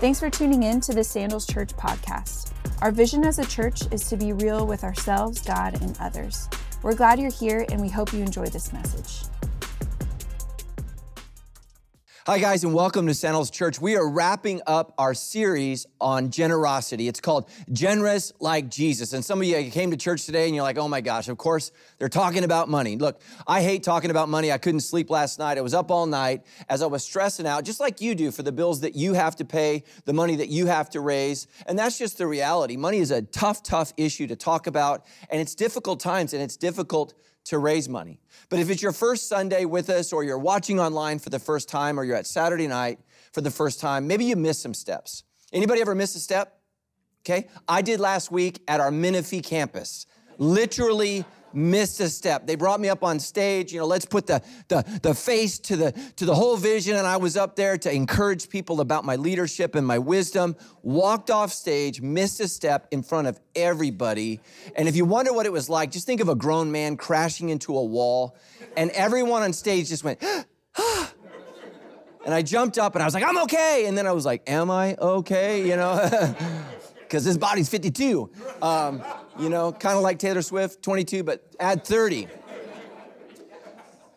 Thanks for tuning in to the Sandals Church podcast. Our vision as a church is to be real with ourselves, God, and others. We're glad you're here and we hope you enjoy this message. Hi, guys, and welcome to Sandals Church. We are wrapping up our series on generosity. It's called Generous Like Jesus. And some of you came to church today and you're like, oh my gosh, of course, they're talking about money. Look, I hate talking about money. I couldn't sleep last night. I was up all night as I was stressing out, just like you do for the bills that you have to pay, the money that you have to raise. And that's just the reality. Money is a tough, tough issue to talk about, and it's difficult times and it's difficult to raise money. But if it's your first Sunday with us, or you're watching online for the first time, or you're at Saturday night for the first time, maybe you missed some steps. Anybody ever miss a step? Okay, I did last week at our Menifee campus. Literally missed a step. They brought me up on stage, you know, let's put the, the, the face to the, to the whole vision. And I was up there to encourage people about my leadership and my wisdom. Walked off stage, missed a step in front of everybody. And if you wonder what it was like, just think of a grown man crashing into a wall. And everyone on stage just went. And I jumped up and I was like, I'm okay. And then I was like, Am I okay? You know? Because his body's 52. Um, you know, kind of like Taylor Swift, 22, but add 30.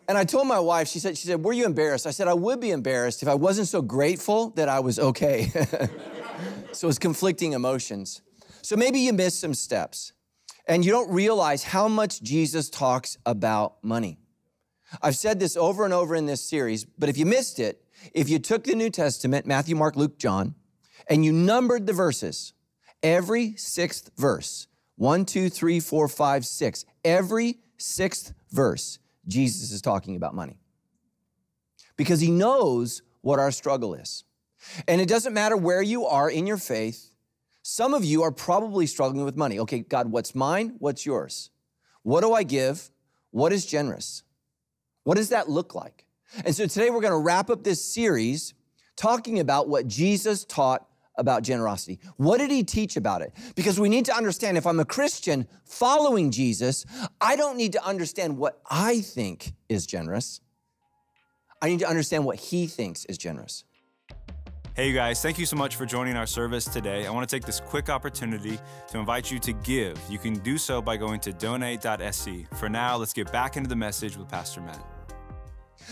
And I told my wife, she said, she said, were you embarrassed? I said, I would be embarrassed if I wasn't so grateful that I was okay. so it's conflicting emotions. So maybe you missed some steps and you don't realize how much Jesus talks about money. I've said this over and over in this series, but if you missed it, if you took the New Testament, Matthew, Mark, Luke, John, and you numbered the verses, every sixth verse one, two, three, four, five, six. Every sixth verse, Jesus is talking about money because he knows what our struggle is. And it doesn't matter where you are in your faith, some of you are probably struggling with money. Okay, God, what's mine? What's yours? What do I give? What is generous? What does that look like? And so today we're going to wrap up this series talking about what Jesus taught about generosity? What did he teach about it? Because we need to understand if I'm a Christian following Jesus, I don't need to understand what I think is generous. I need to understand what he thinks is generous. Hey, you guys, thank you so much for joining our service today. I want to take this quick opportunity to invite you to give. You can do so by going to donate.sc. For now, let's get back into the message with Pastor Matt.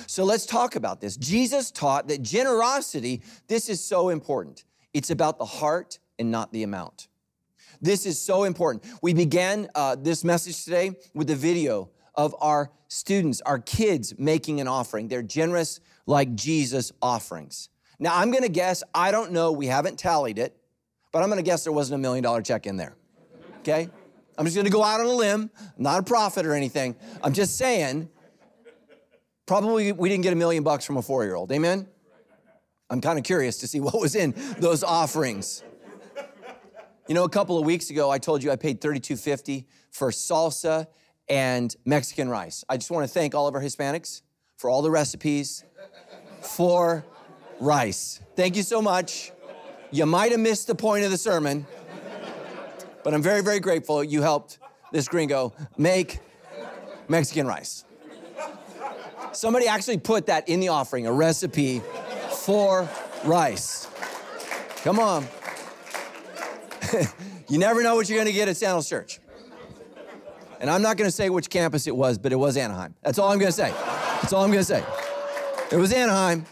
So let's talk about this. Jesus taught that generosity, this is so important. It's about the heart and not the amount. This is so important. We began uh, this message today with the video of our students, our kids making an offering. They're generous like Jesus offerings. Now, I'm gonna guess, I don't know, we haven't tallied it, but I'm gonna guess there wasn't a million dollar check in there, okay? I'm just gonna go out on a limb, I'm not a prophet or anything. I'm just saying, probably we didn't get a million bucks from a four year old, amen? I'm kind of curious to see what was in those offerings. You know, a couple of weeks ago, I told you I paid $32.50 for salsa and Mexican rice. I just want to thank all of our Hispanics for all the recipes for rice. Thank you so much. You might have missed the point of the sermon, but I'm very, very grateful you helped this gringo make Mexican rice. Somebody actually put that in the offering, a recipe for rice. Come on. you never know what you're going to get at Sandals Church. And I'm not going to say which campus it was, but it was Anaheim. That's all I'm going to say. That's all I'm going to say. It was Anaheim.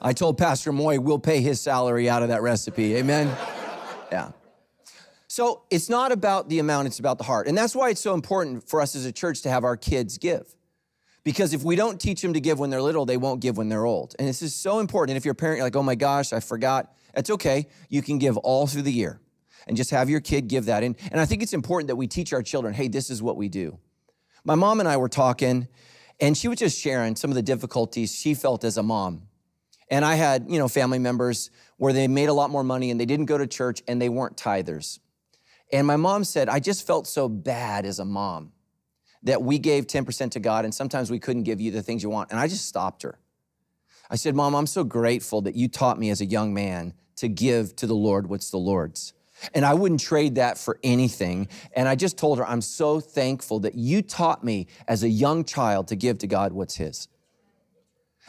I told Pastor Moy we'll pay his salary out of that recipe. Amen? Yeah. So it's not about the amount, it's about the heart. And that's why it's so important for us as a church to have our kids give. Because if we don't teach them to give when they're little, they won't give when they're old. And this is so important. And if you're a parent, you're like, oh my gosh, I forgot. That's okay. You can give all through the year and just have your kid give that. And, and I think it's important that we teach our children, hey, this is what we do. My mom and I were talking, and she was just sharing some of the difficulties she felt as a mom. And I had, you know, family members where they made a lot more money and they didn't go to church and they weren't tithers. And my mom said, I just felt so bad as a mom that we gave 10% to God and sometimes we couldn't give you the things you want. And I just stopped her. I said, Mom, I'm so grateful that you taught me as a young man to give to the Lord what's the Lord's. And I wouldn't trade that for anything. And I just told her, I'm so thankful that you taught me as a young child to give to God what's His.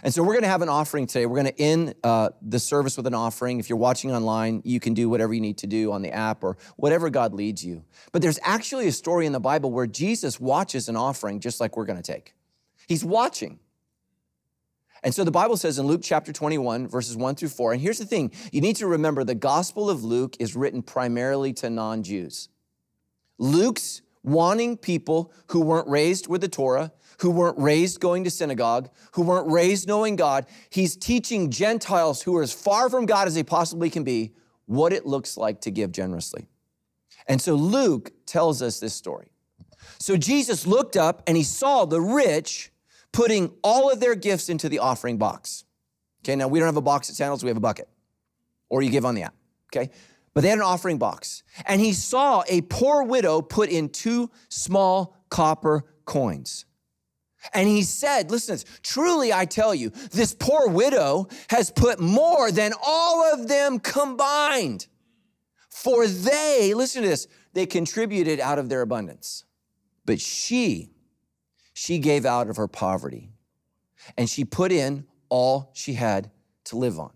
And so we're going to have an offering today. We're going to end uh, the service with an offering. If you're watching online, you can do whatever you need to do on the app or whatever God leads you. But there's actually a story in the Bible where Jesus watches an offering just like we're going to take. He's watching. And so the Bible says in Luke chapter 21, verses 1 through 4, and here's the thing you need to remember the Gospel of Luke is written primarily to non Jews. Luke's wanting people who weren't raised with the Torah, who weren't raised going to synagogue, who weren't raised knowing God. He's teaching Gentiles who are as far from God as they possibly can be what it looks like to give generously. And so Luke tells us this story. So Jesus looked up and he saw the rich putting all of their gifts into the offering box. Okay, now we don't have a box at Sandals, we have a bucket. Or you give on the app. Okay? But they had an offering box. And he saw a poor widow put in two small copper coins. And he said, listen to truly I tell you, this poor widow has put more than all of them combined. For they, listen to this, they contributed out of their abundance. But she, she gave out of her poverty. And she put in all she had to live on.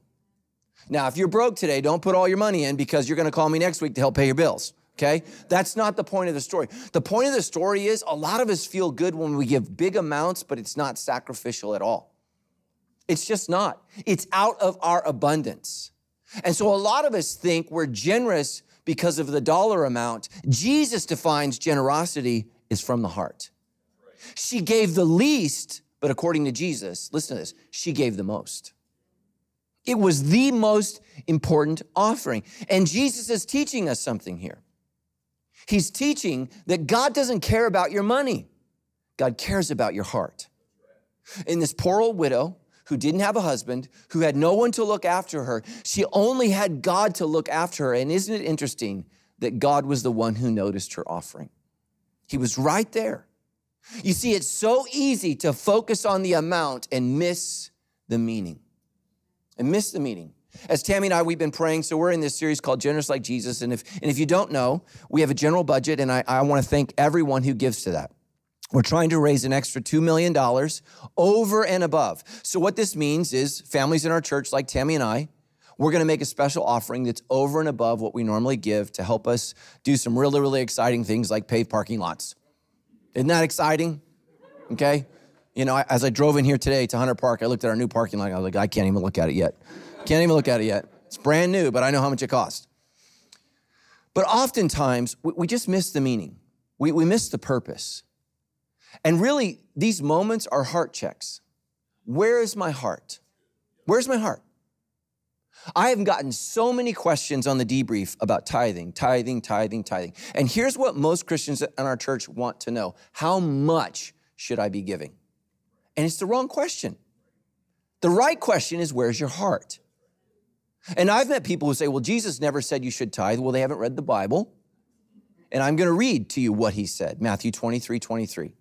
Now, if you're broke today, don't put all your money in because you're gonna call me next week to help pay your bills okay? That's not the point of the story. The point of the story is a lot of us feel good when we give big amounts, but it's not sacrificial at all. It's just not. It's out of our abundance. And so a lot of us think we're generous because of the dollar amount. Jesus defines generosity is from the heart. She gave the least, but according to Jesus, listen to this, she gave the most. It was the most important offering. And Jesus is teaching us something here. He's teaching that God doesn't care about your money. God cares about your heart. In this poor old widow who didn't have a husband, who had no one to look after her, she only had God to look after her. And isn't it interesting that God was the one who noticed her offering? He was right there. You see, it's so easy to focus on the amount and miss the meaning. And miss the meaning. As Tammy and I, we've been praying. So we're in this series called Generous Like Jesus. And if, and if you don't know, we have a general budget, and I, I want to thank everyone who gives to that. We're trying to raise an extra $2 million over and above. So, what this means is families in our church, like Tammy and I, we're going to make a special offering that's over and above what we normally give to help us do some really, really exciting things like pave parking lots. Isn't that exciting? Okay. You know, as I drove in here today to Hunter Park, I looked at our new parking lot. I was like, I can't even look at it yet. Can't even look at it yet. It's brand new, but I know how much it cost. But oftentimes, we just miss the meaning. We, we miss the purpose. And really, these moments are heart checks. Where is my heart? Where's my heart? I have gotten so many questions on the debrief about tithing, tithing, tithing, tithing. And here's what most Christians in our church want to know How much should I be giving? And it's the wrong question. The right question is, Where's your heart? And I've met people who say, well, Jesus never said you should tithe. Well, they haven't read the Bible. And I'm going to read to you what he said Matthew 23 23.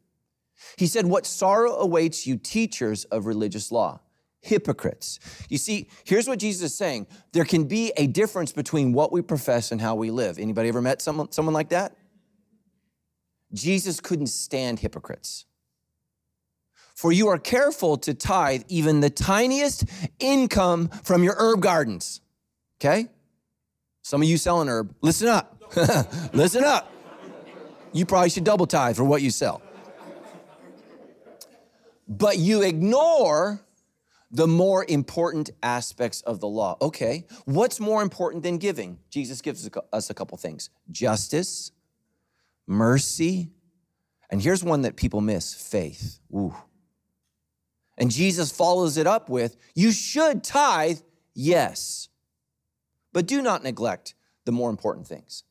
He said, What sorrow awaits you, teachers of religious law, hypocrites. You see, here's what Jesus is saying there can be a difference between what we profess and how we live. Anybody ever met someone, someone like that? Jesus couldn't stand hypocrites. For you are careful to tithe even the tiniest income from your herb gardens. Okay? Some of you selling herb, listen up. listen up. You probably should double tithe for what you sell. But you ignore the more important aspects of the law. Okay, what's more important than giving? Jesus gives us a couple things justice, mercy, and here's one that people miss faith. Ooh. And Jesus follows it up with, You should tithe, yes, but do not neglect the more important things.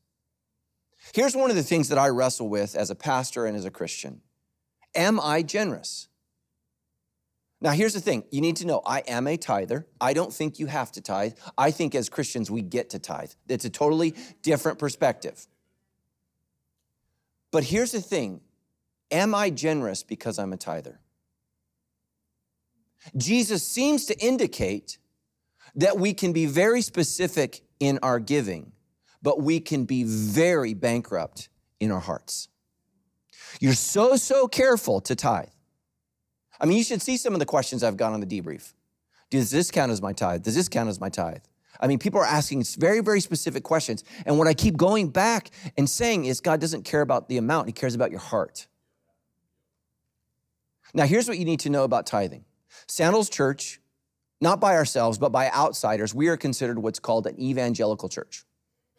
Here's one of the things that I wrestle with as a pastor and as a Christian Am I generous? Now, here's the thing you need to know I am a tither. I don't think you have to tithe. I think as Christians, we get to tithe. It's a totally different perspective. But here's the thing Am I generous because I'm a tither? Jesus seems to indicate that we can be very specific in our giving, but we can be very bankrupt in our hearts. You're so, so careful to tithe. I mean, you should see some of the questions I've got on the debrief. Does this count as my tithe? Does this count as my tithe? I mean, people are asking very, very specific questions. And what I keep going back and saying is God doesn't care about the amount, He cares about your heart. Now, here's what you need to know about tithing Sandals Church, not by ourselves, but by outsiders, we are considered what's called an evangelical church.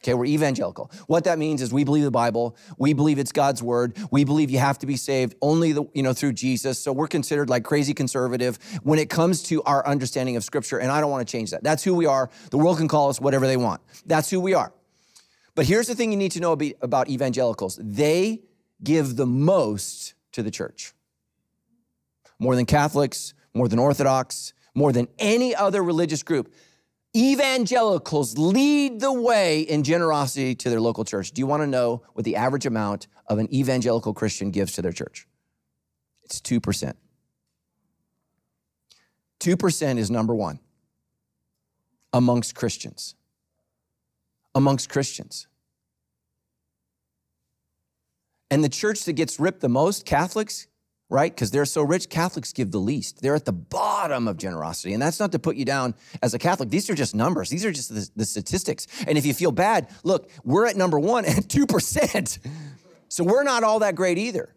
Okay, we're evangelical. What that means is we believe the Bible, we believe it's God's word, we believe you have to be saved only the, you know through Jesus. So we're considered like crazy conservative when it comes to our understanding of scripture and I don't want to change that. That's who we are. The world can call us whatever they want. That's who we are. But here's the thing you need to know about evangelicals. They give the most to the church. More than Catholics, more than Orthodox, more than any other religious group. Evangelicals lead the way in generosity to their local church. Do you want to know what the average amount of an evangelical Christian gives to their church? It's 2%. 2% is number one amongst Christians. Amongst Christians. And the church that gets ripped the most, Catholics, right? Because they're so rich, Catholics give the least. They're at the bottom of generosity. And that's not to put you down as a Catholic. These are just numbers, these are just the, the statistics. And if you feel bad, look, we're at number one at 2%. So we're not all that great either.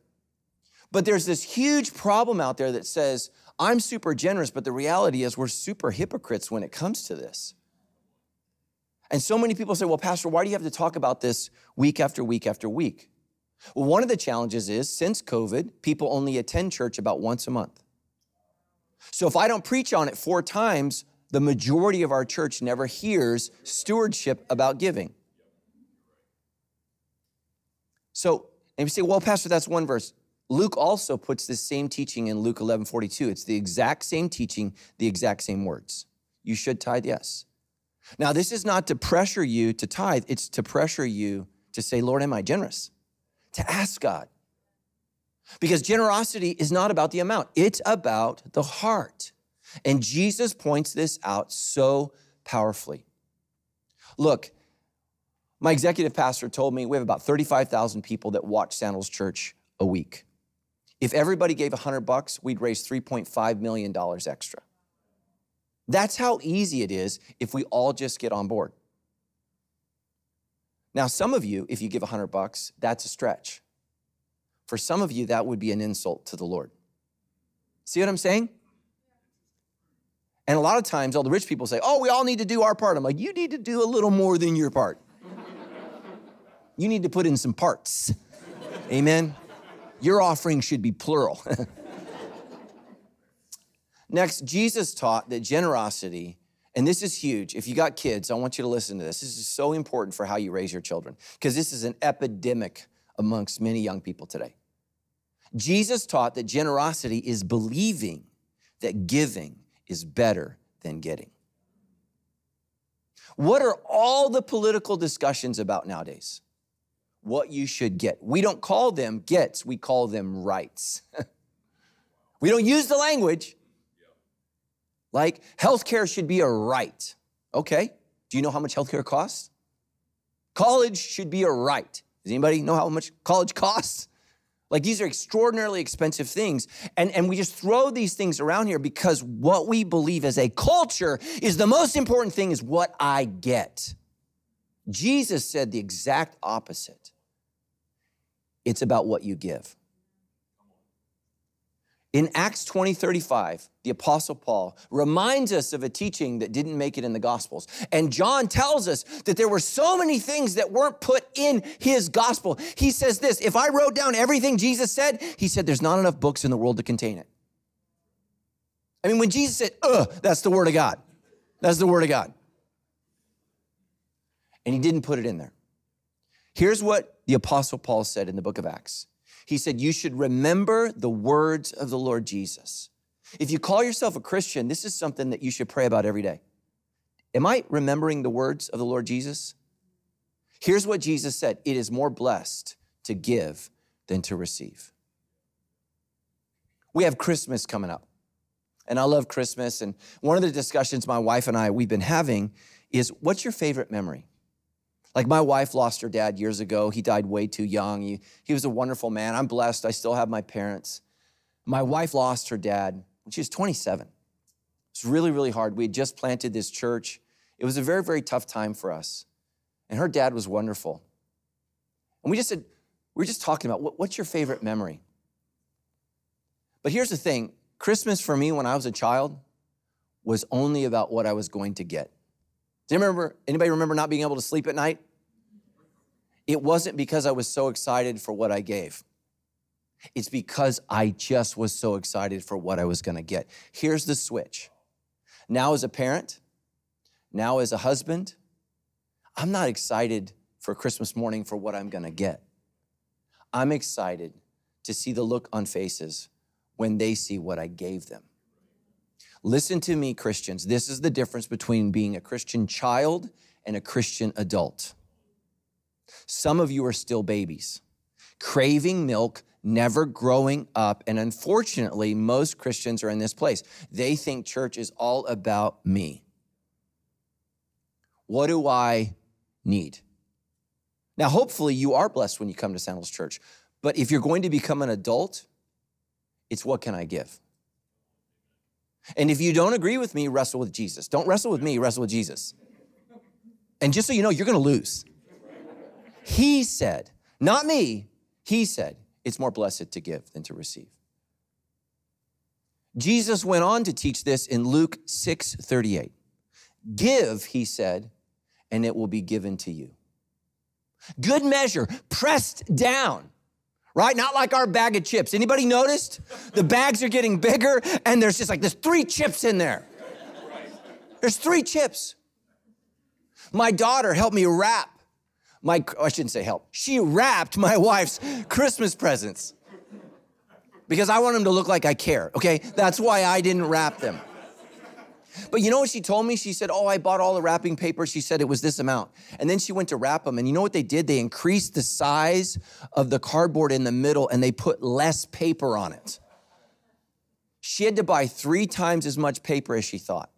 But there's this huge problem out there that says, I'm super generous, but the reality is we're super hypocrites when it comes to this. And so many people say, well, Pastor, why do you have to talk about this week after week after week? Well, one of the challenges is since COVID, people only attend church about once a month. So if I don't preach on it four times, the majority of our church never hears stewardship about giving. So, and you say, well, Pastor, that's one verse. Luke also puts this same teaching in Luke 11 42. It's the exact same teaching, the exact same words. You should tithe, yes. Now, this is not to pressure you to tithe, it's to pressure you to say, Lord, am I generous? To ask God. Because generosity is not about the amount, it's about the heart. And Jesus points this out so powerfully. Look, my executive pastor told me we have about 35,000 people that watch Sandals Church a week. If everybody gave 100 bucks, we'd raise 3.5 million dollars extra. That's how easy it is if we all just get on board. Now, some of you, if you give 100 bucks, that's a stretch. For some of you, that would be an insult to the Lord. See what I'm saying? And a lot of times, all the rich people say, Oh, we all need to do our part. I'm like, You need to do a little more than your part. you need to put in some parts. Amen? Your offering should be plural. Next, Jesus taught that generosity and this is huge. If you got kids, I want you to listen to this. This is so important for how you raise your children because this is an epidemic amongst many young people today. Jesus taught that generosity is believing that giving is better than getting. What are all the political discussions about nowadays? What you should get. We don't call them gets, we call them rights. we don't use the language, like healthcare should be a right. Okay. Do you know how much healthcare costs? College should be a right. Does anybody know how much college costs? Like these are extraordinarily expensive things. And, and we just throw these things around here because what we believe as a culture is the most important thing is what I get. Jesus said the exact opposite. It's about what you give. In Acts 20 35, the Apostle Paul reminds us of a teaching that didn't make it in the Gospels. And John tells us that there were so many things that weren't put in his gospel. He says this if I wrote down everything Jesus said, he said, there's not enough books in the world to contain it. I mean, when Jesus said, ugh, that's the Word of God. That's the Word of God. And he didn't put it in there. Here's what the Apostle Paul said in the book of Acts he said, You should remember the words of the Lord Jesus. If you call yourself a Christian, this is something that you should pray about every day. Am I remembering the words of the Lord Jesus? Here's what Jesus said It is more blessed to give than to receive. We have Christmas coming up. And I love Christmas. And one of the discussions my wife and I we've been having is what's your favorite memory? Like my wife lost her dad years ago. He died way too young. He, he was a wonderful man. I'm blessed. I still have my parents. My wife lost her dad when she was 27. It was really, really hard. We had just planted this church. It was a very, very tough time for us. And her dad was wonderful. And we just said, we were just talking about what, what's your favorite memory? But here's the thing Christmas for me when I was a child was only about what I was going to get. Do you remember, anybody remember not being able to sleep at night? It wasn't because I was so excited for what I gave. It's because I just was so excited for what I was gonna get. Here's the switch. Now, as a parent, now as a husband, I'm not excited for Christmas morning for what I'm gonna get. I'm excited to see the look on faces when they see what I gave them. Listen to me, Christians. This is the difference between being a Christian child and a Christian adult. Some of you are still babies, craving milk, never growing up. And unfortunately, most Christians are in this place. They think church is all about me. What do I need? Now, hopefully, you are blessed when you come to Sandals Church. But if you're going to become an adult, it's what can I give? And if you don't agree with me, wrestle with Jesus. Don't wrestle with me, wrestle with Jesus. And just so you know, you're gonna lose. He said, not me, he said, it's more blessed to give than to receive. Jesus went on to teach this in Luke 6 38. Give, he said, and it will be given to you. Good measure, pressed down right? Not like our bag of chips. Anybody noticed? The bags are getting bigger and there's just like there's three chips in there. There's three chips. My daughter helped me wrap my I shouldn't say help. She wrapped my wife's Christmas presents. Because I want them to look like I care, okay? That's why I didn't wrap them. But you know what she told me? She said, Oh, I bought all the wrapping paper. She said it was this amount. And then she went to wrap them. And you know what they did? They increased the size of the cardboard in the middle and they put less paper on it. She had to buy three times as much paper as she thought.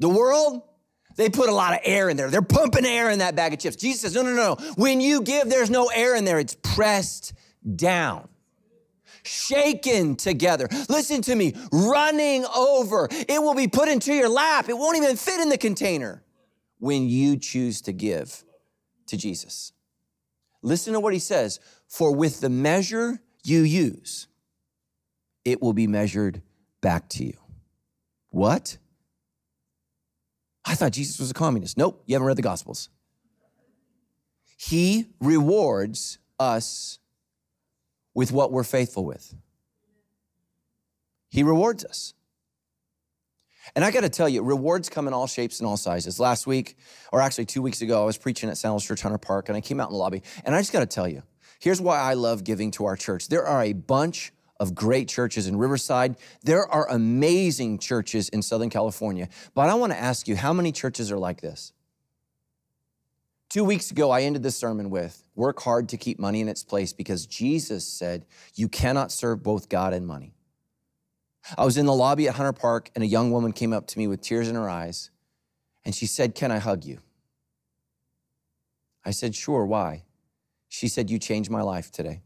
The world, they put a lot of air in there. They're pumping air in that bag of chips. Jesus says, No, no, no. When you give, there's no air in there, it's pressed down shaken together. Listen to me, running over. It will be put into your lap. It won't even fit in the container when you choose to give to Jesus. Listen to what he says For with the measure you use, it will be measured back to you. What? I thought Jesus was a communist. Nope, you haven't read the Gospels. He rewards us with what we're faithful with. He rewards us. And I got to tell you, rewards come in all shapes and all sizes. Last week, or actually two weeks ago, I was preaching at Sandals Church Hunter Park, and I came out in the lobby, and I just got to tell you, here's why I love giving to our church. There are a bunch of great churches in Riverside. There are amazing churches in Southern California. But I want to ask you, how many churches are like this? Two weeks ago, I ended this sermon with work hard to keep money in its place because Jesus said you cannot serve both God and money. I was in the lobby at Hunter Park and a young woman came up to me with tears in her eyes and she said, Can I hug you? I said, Sure, why? She said, You changed my life today.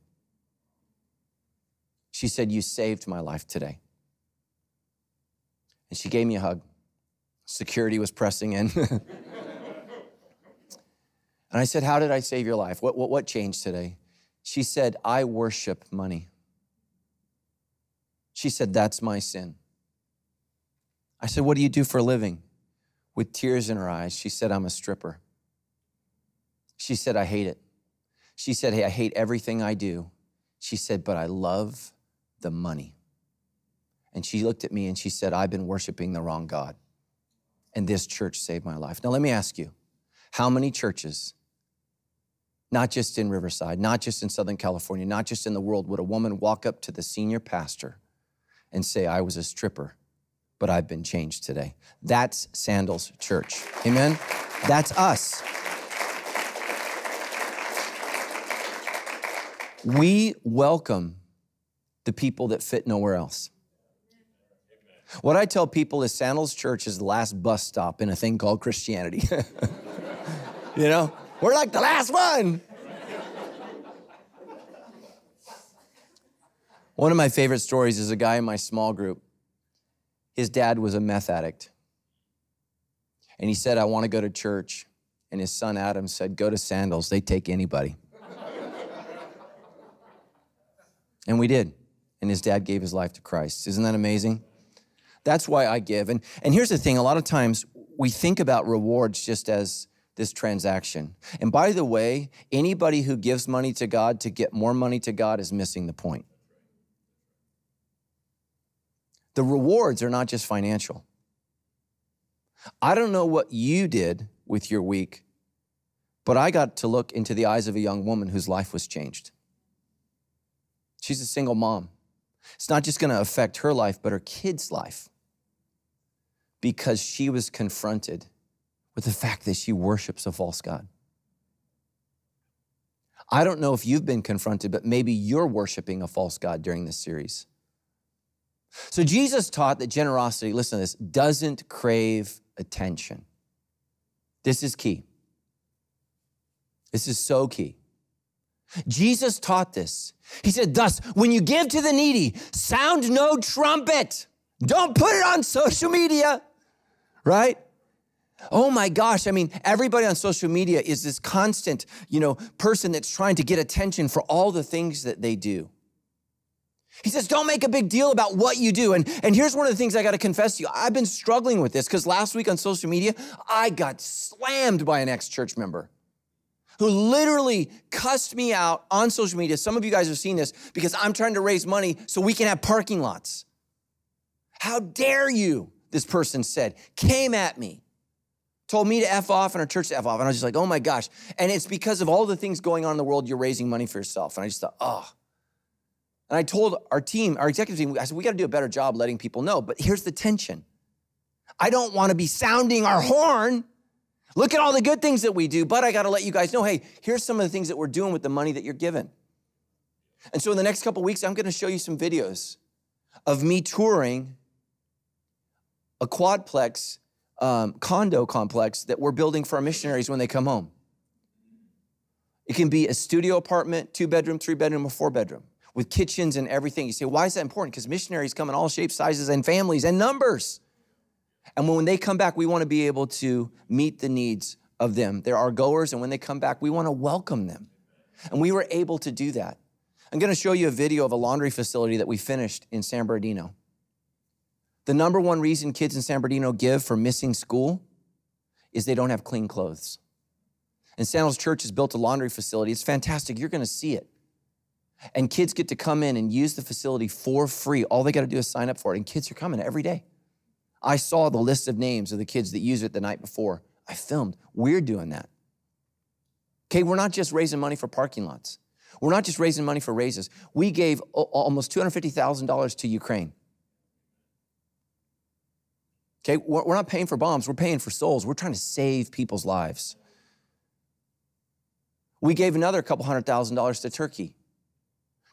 She said, You saved my life today. And she gave me a hug. Security was pressing in. And I said, How did I save your life? What, what, what changed today? She said, I worship money. She said, That's my sin. I said, What do you do for a living? With tears in her eyes, she said, I'm a stripper. She said, I hate it. She said, Hey, I hate everything I do. She said, But I love the money. And she looked at me and she said, I've been worshiping the wrong God. And this church saved my life. Now, let me ask you how many churches not just in Riverside, not just in Southern California, not just in the world, would a woman walk up to the senior pastor and say, I was a stripper, but I've been changed today. That's Sandals Church. Amen? That's us. We welcome the people that fit nowhere else. What I tell people is Sandals Church is the last bus stop in a thing called Christianity. you know? We're like the last one. One of my favorite stories is a guy in my small group. His dad was a meth addict. And he said, I want to go to church. And his son Adam said, Go to Sandals, they take anybody. and we did. And his dad gave his life to Christ. Isn't that amazing? That's why I give. And, and here's the thing a lot of times we think about rewards just as this transaction. And by the way, anybody who gives money to God to get more money to God is missing the point. The rewards are not just financial. I don't know what you did with your week, but I got to look into the eyes of a young woman whose life was changed. She's a single mom. It's not just going to affect her life, but her kid's life because she was confronted with the fact that she worships a false God. I don't know if you've been confronted, but maybe you're worshiping a false God during this series. So Jesus taught that generosity, listen to this, doesn't crave attention. This is key. This is so key. Jesus taught this. He said, Thus, when you give to the needy, sound no trumpet. Don't put it on social media, right? Oh my gosh, I mean, everybody on social media is this constant, you know, person that's trying to get attention for all the things that they do. He says, don't make a big deal about what you do. And, and here's one of the things I got to confess to you. I've been struggling with this because last week on social media, I got slammed by an ex church member who literally cussed me out on social media. Some of you guys have seen this because I'm trying to raise money so we can have parking lots. How dare you? This person said, came at me, told me to F off and our church to F off. And I was just like, oh my gosh. And it's because of all the things going on in the world, you're raising money for yourself. And I just thought, oh, and I told our team, our executive team, I said, we got to do a better job letting people know. But here's the tension I don't want to be sounding our horn. Look at all the good things that we do, but I got to let you guys know hey, here's some of the things that we're doing with the money that you're given. And so in the next couple weeks, I'm going to show you some videos of me touring a quadplex um, condo complex that we're building for our missionaries when they come home. It can be a studio apartment, two bedroom, three bedroom, or four bedroom with kitchens and everything. You say, why is that important? Because missionaries come in all shapes, sizes, and families and numbers. And when they come back, we want to be able to meet the needs of them. They're our goers, and when they come back, we want to welcome them. And we were able to do that. I'm going to show you a video of a laundry facility that we finished in San Bernardino. The number one reason kids in San Bernardino give for missing school is they don't have clean clothes. And Sandals Church has built a laundry facility. It's fantastic. You're going to see it. And kids get to come in and use the facility for free. All they got to do is sign up for it. And kids are coming every day. I saw the list of names of the kids that use it the night before. I filmed. We're doing that. Okay, we're not just raising money for parking lots. We're not just raising money for raises. We gave almost $250,000 to Ukraine. Okay, we're not paying for bombs, we're paying for souls. We're trying to save people's lives. We gave another couple hundred thousand dollars to Turkey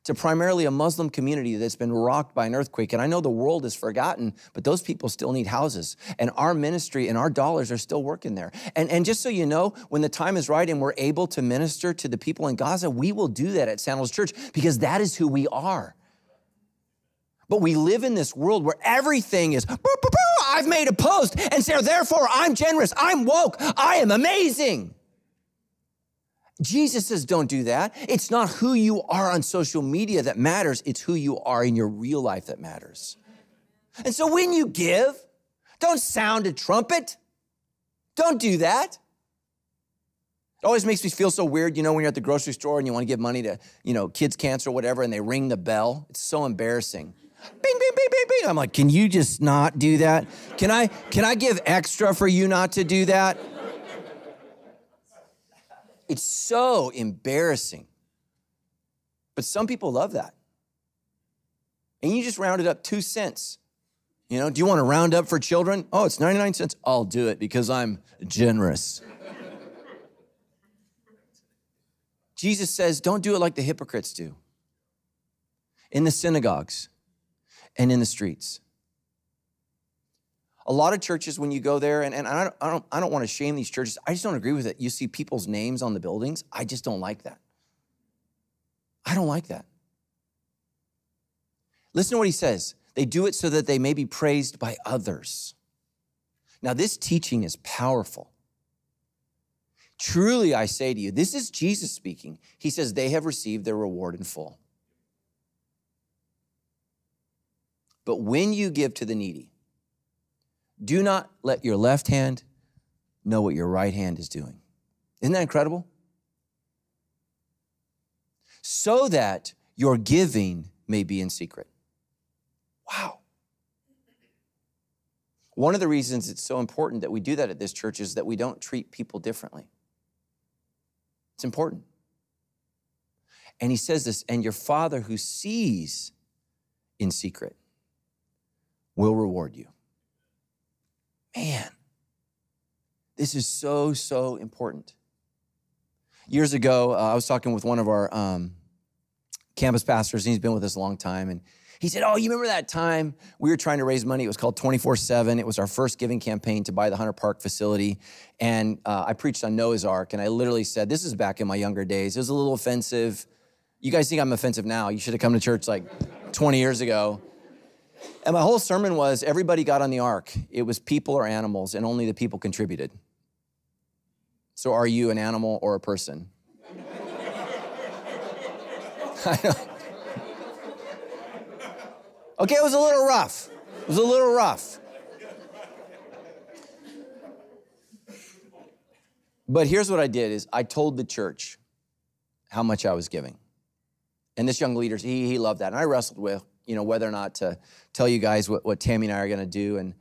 to primarily a Muslim community that's been rocked by an earthquake. And I know the world is forgotten, but those people still need houses. And our ministry and our dollars are still working there. And, and just so you know, when the time is right and we're able to minister to the people in Gaza, we will do that at Sandals Church because that is who we are. But we live in this world where everything is, I've made a post, and so therefore I'm generous, I'm woke, I am amazing. Jesus says, don't do that. It's not who you are on social media that matters, it's who you are in your real life that matters. And so when you give, don't sound a trumpet. Don't do that. It always makes me feel so weird, you know, when you're at the grocery store and you want to give money to, you know, kids' cancer or whatever, and they ring the bell. It's so embarrassing. Bing, bing, bing, bing, bing. I'm like, can you just not do that? Can I, can I give extra for you not to do that? It's so embarrassing. But some people love that. And you just round it up two cents. You know, do you want to round up for children? Oh, it's 99 cents. I'll do it because I'm generous. Jesus says, don't do it like the hypocrites do in the synagogues and in the streets a lot of churches, when you go there, and, and I, don't, I, don't, I don't want to shame these churches, I just don't agree with it. You see people's names on the buildings. I just don't like that. I don't like that. Listen to what he says. They do it so that they may be praised by others. Now, this teaching is powerful. Truly, I say to you, this is Jesus speaking. He says, they have received their reward in full. But when you give to the needy, do not let your left hand know what your right hand is doing. Isn't that incredible? So that your giving may be in secret. Wow. One of the reasons it's so important that we do that at this church is that we don't treat people differently. It's important. And he says this, and your Father who sees in secret will reward you. Man, this is so, so important. Years ago, uh, I was talking with one of our um, campus pastors, and he's been with us a long time. And he said, Oh, you remember that time we were trying to raise money? It was called 24 7. It was our first giving campaign to buy the Hunter Park facility. And uh, I preached on Noah's Ark, and I literally said, This is back in my younger days. It was a little offensive. You guys think I'm offensive now. You should have come to church like 20 years ago. And my whole sermon was everybody got on the ark. It was people or animals, and only the people contributed. So are you an animal or a person? Okay, it was a little rough. It was a little rough. But here's what I did is I told the church how much I was giving. And this young leader, he, he loved that. And I wrestled with, you know, whether or not to tell you guys what, what Tammy and I are going to do. And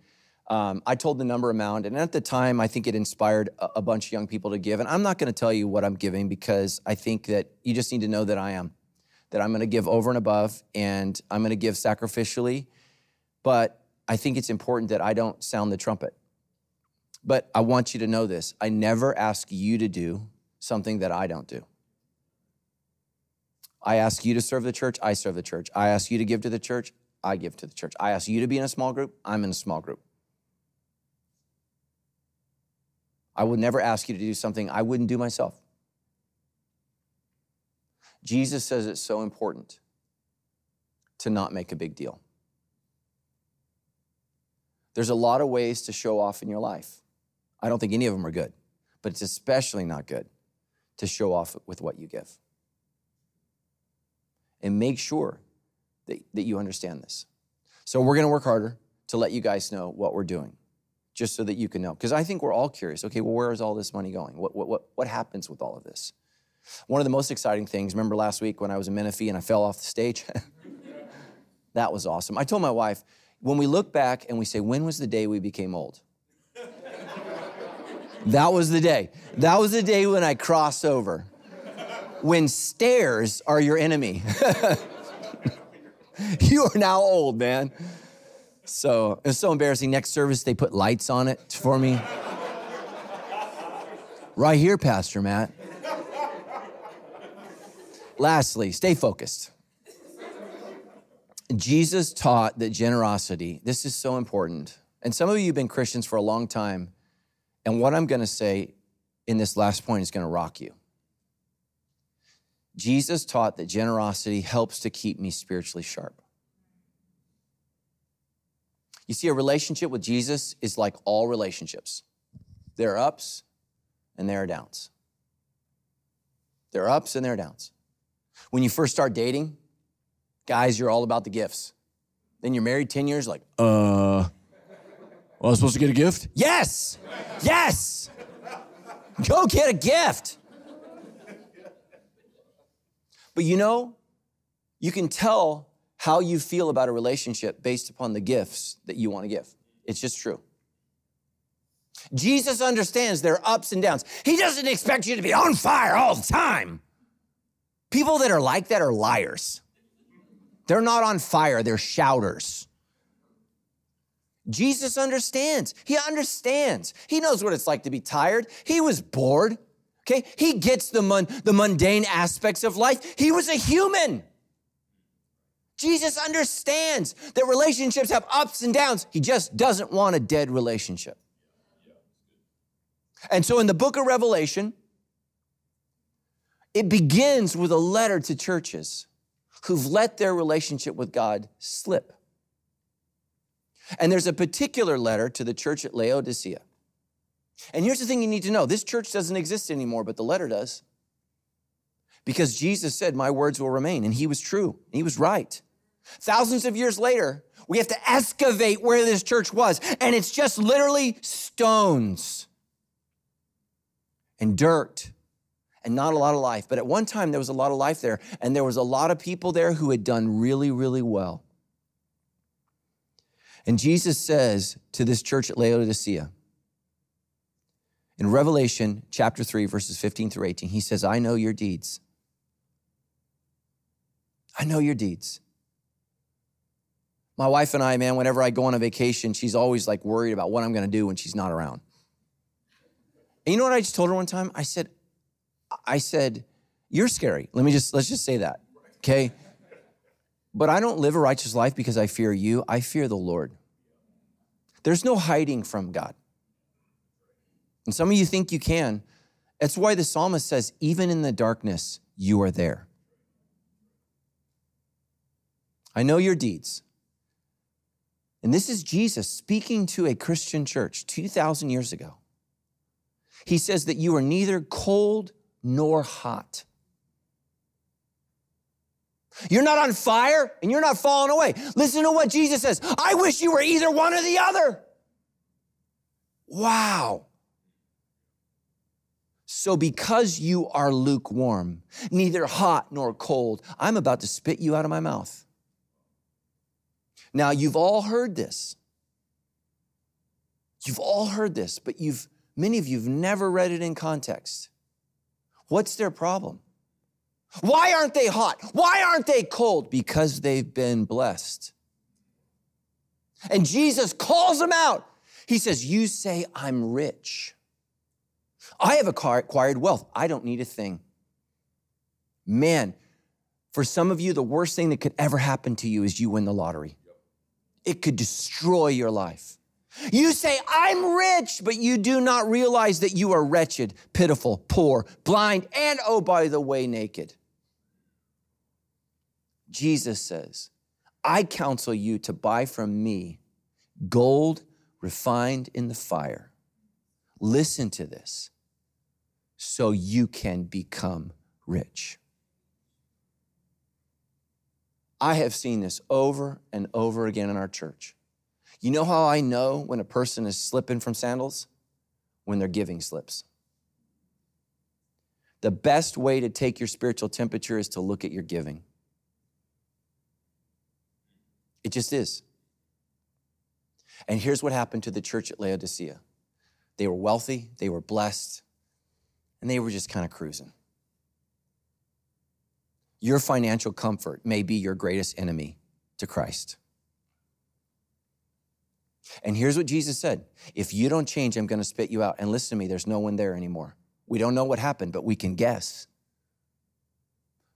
um, I told the number amount. And at the time, I think it inspired a, a bunch of young people to give. And I'm not going to tell you what I'm giving because I think that you just need to know that I am that I'm going to give over and above and I'm going to give sacrificially. But I think it's important that I don't sound the trumpet. But I want you to know this I never ask you to do something that I don't do. I ask you to serve the church, I serve the church. I ask you to give to the church, I give to the church. I ask you to be in a small group, I'm in a small group. I would never ask you to do something I wouldn't do myself. Jesus says it's so important to not make a big deal. There's a lot of ways to show off in your life. I don't think any of them are good, but it's especially not good to show off with what you give. And make sure that, that you understand this. So, we're gonna work harder to let you guys know what we're doing, just so that you can know. Because I think we're all curious okay, well, where is all this money going? What, what, what, what happens with all of this? One of the most exciting things, remember last week when I was in Menifee and I fell off the stage? that was awesome. I told my wife, when we look back and we say, when was the day we became old? that was the day. That was the day when I crossed over. When stairs are your enemy. you are now old, man. So it's so embarrassing. Next service, they put lights on it for me. right here, Pastor Matt. Lastly, stay focused. Jesus taught that generosity, this is so important. And some of you have been Christians for a long time. And what I'm going to say in this last point is going to rock you. Jesus taught that generosity helps to keep me spiritually sharp. You see, a relationship with Jesus is like all relationships there are ups and there are downs. There are ups and there are downs. When you first start dating, guys, you're all about the gifts. Then you're married 10 years, like, uh, well, I was supposed to get a gift? Yes! Yes! Go get a gift. But you know, you can tell how you feel about a relationship based upon the gifts that you want to give. It's just true. Jesus understands there are ups and downs. He doesn't expect you to be on fire all the time. People that are like that are liars. They're not on fire, they're shouters. Jesus understands. He understands. He knows what it's like to be tired. He was bored. Okay? He gets the, the mundane aspects of life. He was a human. Jesus understands that relationships have ups and downs. He just doesn't want a dead relationship. And so in the book of Revelation, it begins with a letter to churches. who've let their relationship with God slip. And there's a particular letter to the church at Laodicea. And here's the thing you need to know this church doesn't exist anymore, but the letter does. Because Jesus said, My words will remain. And he was true, he was right. Thousands of years later, we have to excavate where this church was, and it's just literally stones and dirt and not a lot of life. But at one time, there was a lot of life there, and there was a lot of people there who had done really, really well. And Jesus says to this church at Laodicea, in Revelation chapter 3, verses 15 through 18, he says, I know your deeds. I know your deeds. My wife and I, man, whenever I go on a vacation, she's always like worried about what I'm gonna do when she's not around. And you know what I just told her one time? I said, I said, you're scary. Let me just, let's just say that, okay? But I don't live a righteous life because I fear you. I fear the Lord. There's no hiding from God. And some of you think you can. That's why the psalmist says, even in the darkness, you are there. I know your deeds. And this is Jesus speaking to a Christian church 2,000 years ago. He says that you are neither cold nor hot. You're not on fire and you're not falling away. Listen to what Jesus says. I wish you were either one or the other. Wow. So, because you are lukewarm, neither hot nor cold, I'm about to spit you out of my mouth. Now, you've all heard this. You've all heard this, but you've many of you've never read it in context. What's their problem? Why aren't they hot? Why aren't they cold? Because they've been blessed. And Jesus calls them out. He says, You say I'm rich. I have acquired wealth. I don't need a thing. Man, for some of you, the worst thing that could ever happen to you is you win the lottery. It could destroy your life. You say, I'm rich, but you do not realize that you are wretched, pitiful, poor, blind, and oh, by the way, naked. Jesus says, I counsel you to buy from me gold refined in the fire. Listen to this so you can become rich. I have seen this over and over again in our church. You know how I know when a person is slipping from sandals? When their giving slips. The best way to take your spiritual temperature is to look at your giving. It just is. And here's what happened to the church at Laodicea they were wealthy, they were blessed, and they were just kind of cruising. Your financial comfort may be your greatest enemy to Christ. And here's what Jesus said If you don't change, I'm going to spit you out. And listen to me, there's no one there anymore. We don't know what happened, but we can guess.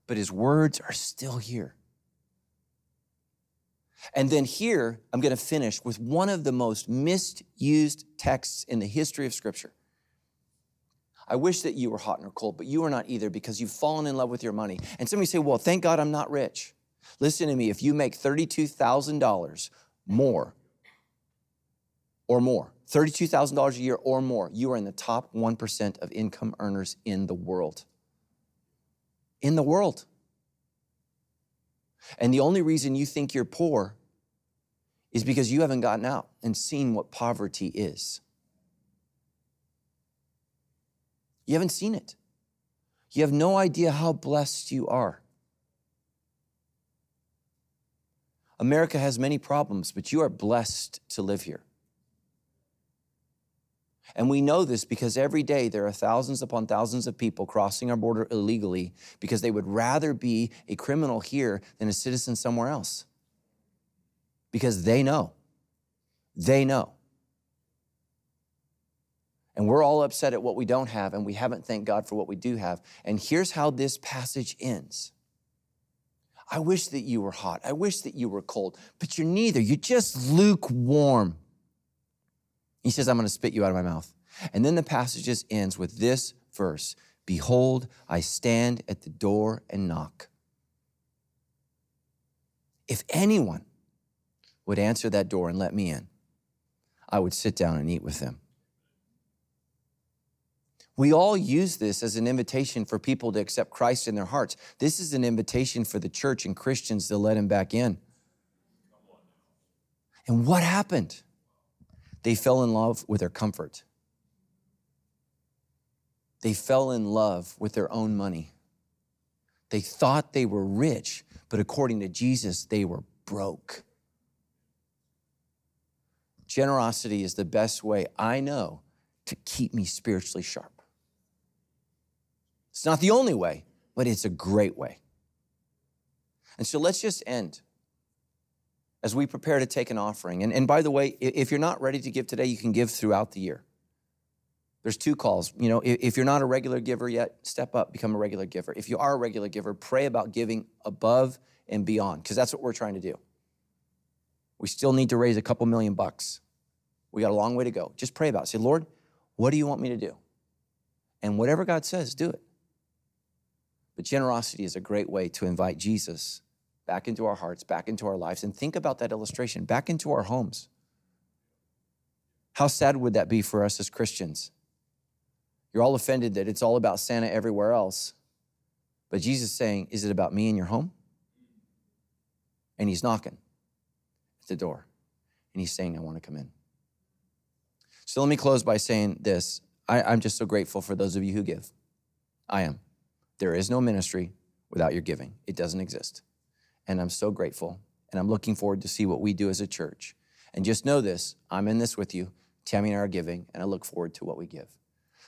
But his words are still here. And then here, I'm going to finish with one of the most misused texts in the history of Scripture. I wish that you were hot or cold, but you are not either because you've fallen in love with your money. And somebody say, Well, thank God I'm not rich. Listen to me, if you make $32,000 more or more, $32,000 a year or more, you are in the top 1% of income earners in the world. In the world. And the only reason you think you're poor is because you haven't gotten out and seen what poverty is. You haven't seen it. You have no idea how blessed you are. America has many problems, but you are blessed to live here. And we know this because every day there are thousands upon thousands of people crossing our border illegally because they would rather be a criminal here than a citizen somewhere else. Because they know. They know. And we're all upset at what we don't have, and we haven't thanked God for what we do have. And here's how this passage ends I wish that you were hot. I wish that you were cold, but you're neither. You're just lukewarm. He says, I'm going to spit you out of my mouth. And then the passage just ends with this verse Behold, I stand at the door and knock. If anyone would answer that door and let me in, I would sit down and eat with them. We all use this as an invitation for people to accept Christ in their hearts. This is an invitation for the church and Christians to let him back in. And what happened? They fell in love with their comfort. They fell in love with their own money. They thought they were rich, but according to Jesus, they were broke. Generosity is the best way I know to keep me spiritually sharp. It's not the only way, but it's a great way. And so let's just end as we prepare to take an offering. And, and by the way, if you're not ready to give today, you can give throughout the year. There's two calls. You know, if you're not a regular giver yet, step up, become a regular giver. If you are a regular giver, pray about giving above and beyond, because that's what we're trying to do. We still need to raise a couple million bucks. We got a long way to go. Just pray about it. Say, Lord, what do you want me to do? And whatever God says, do it. But generosity is a great way to invite Jesus back into our hearts, back into our lives. And think about that illustration back into our homes. How sad would that be for us as Christians? You're all offended that it's all about Santa everywhere else. But Jesus is saying, Is it about me in your home? And he's knocking at the door. And he's saying, I want to come in. So let me close by saying this. I, I'm just so grateful for those of you who give. I am. There is no ministry without your giving, it doesn't exist. And I'm so grateful. And I'm looking forward to see what we do as a church. And just know this I'm in this with you. Tammy and I are giving, and I look forward to what we give.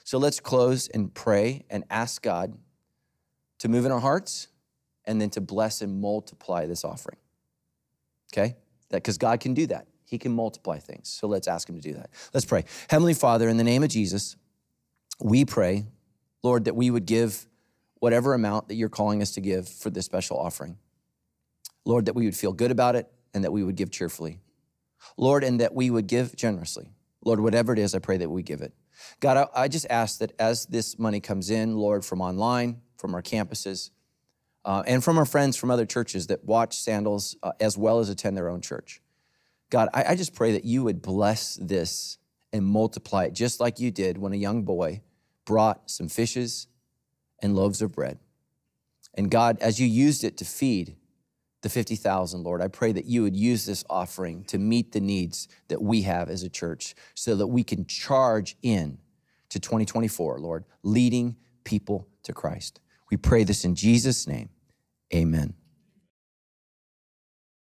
So let's close and pray and ask God to move in our hearts and then to bless and multiply this offering. Okay? That because God can do that. He can multiply things. So let's ask him to do that. Let's pray. Heavenly Father, in the name of Jesus, we pray, Lord, that we would give whatever amount that you're calling us to give for this special offering. Lord, that we would feel good about it and that we would give cheerfully. Lord, and that we would give generously. Lord, whatever it is, I pray that we give it. God, I, I just ask that as this money comes in, Lord, from online, from our campuses, uh, and from our friends from other churches that watch Sandals uh, as well as attend their own church. God, I, I just pray that you would bless this and multiply it just like you did when a young boy brought some fishes and loaves of bread. And God, as you used it to feed the 50,000, Lord, I pray that you would use this offering to meet the needs that we have as a church so that we can charge in to 2024, Lord, leading people to Christ. We pray this in Jesus' name. Amen.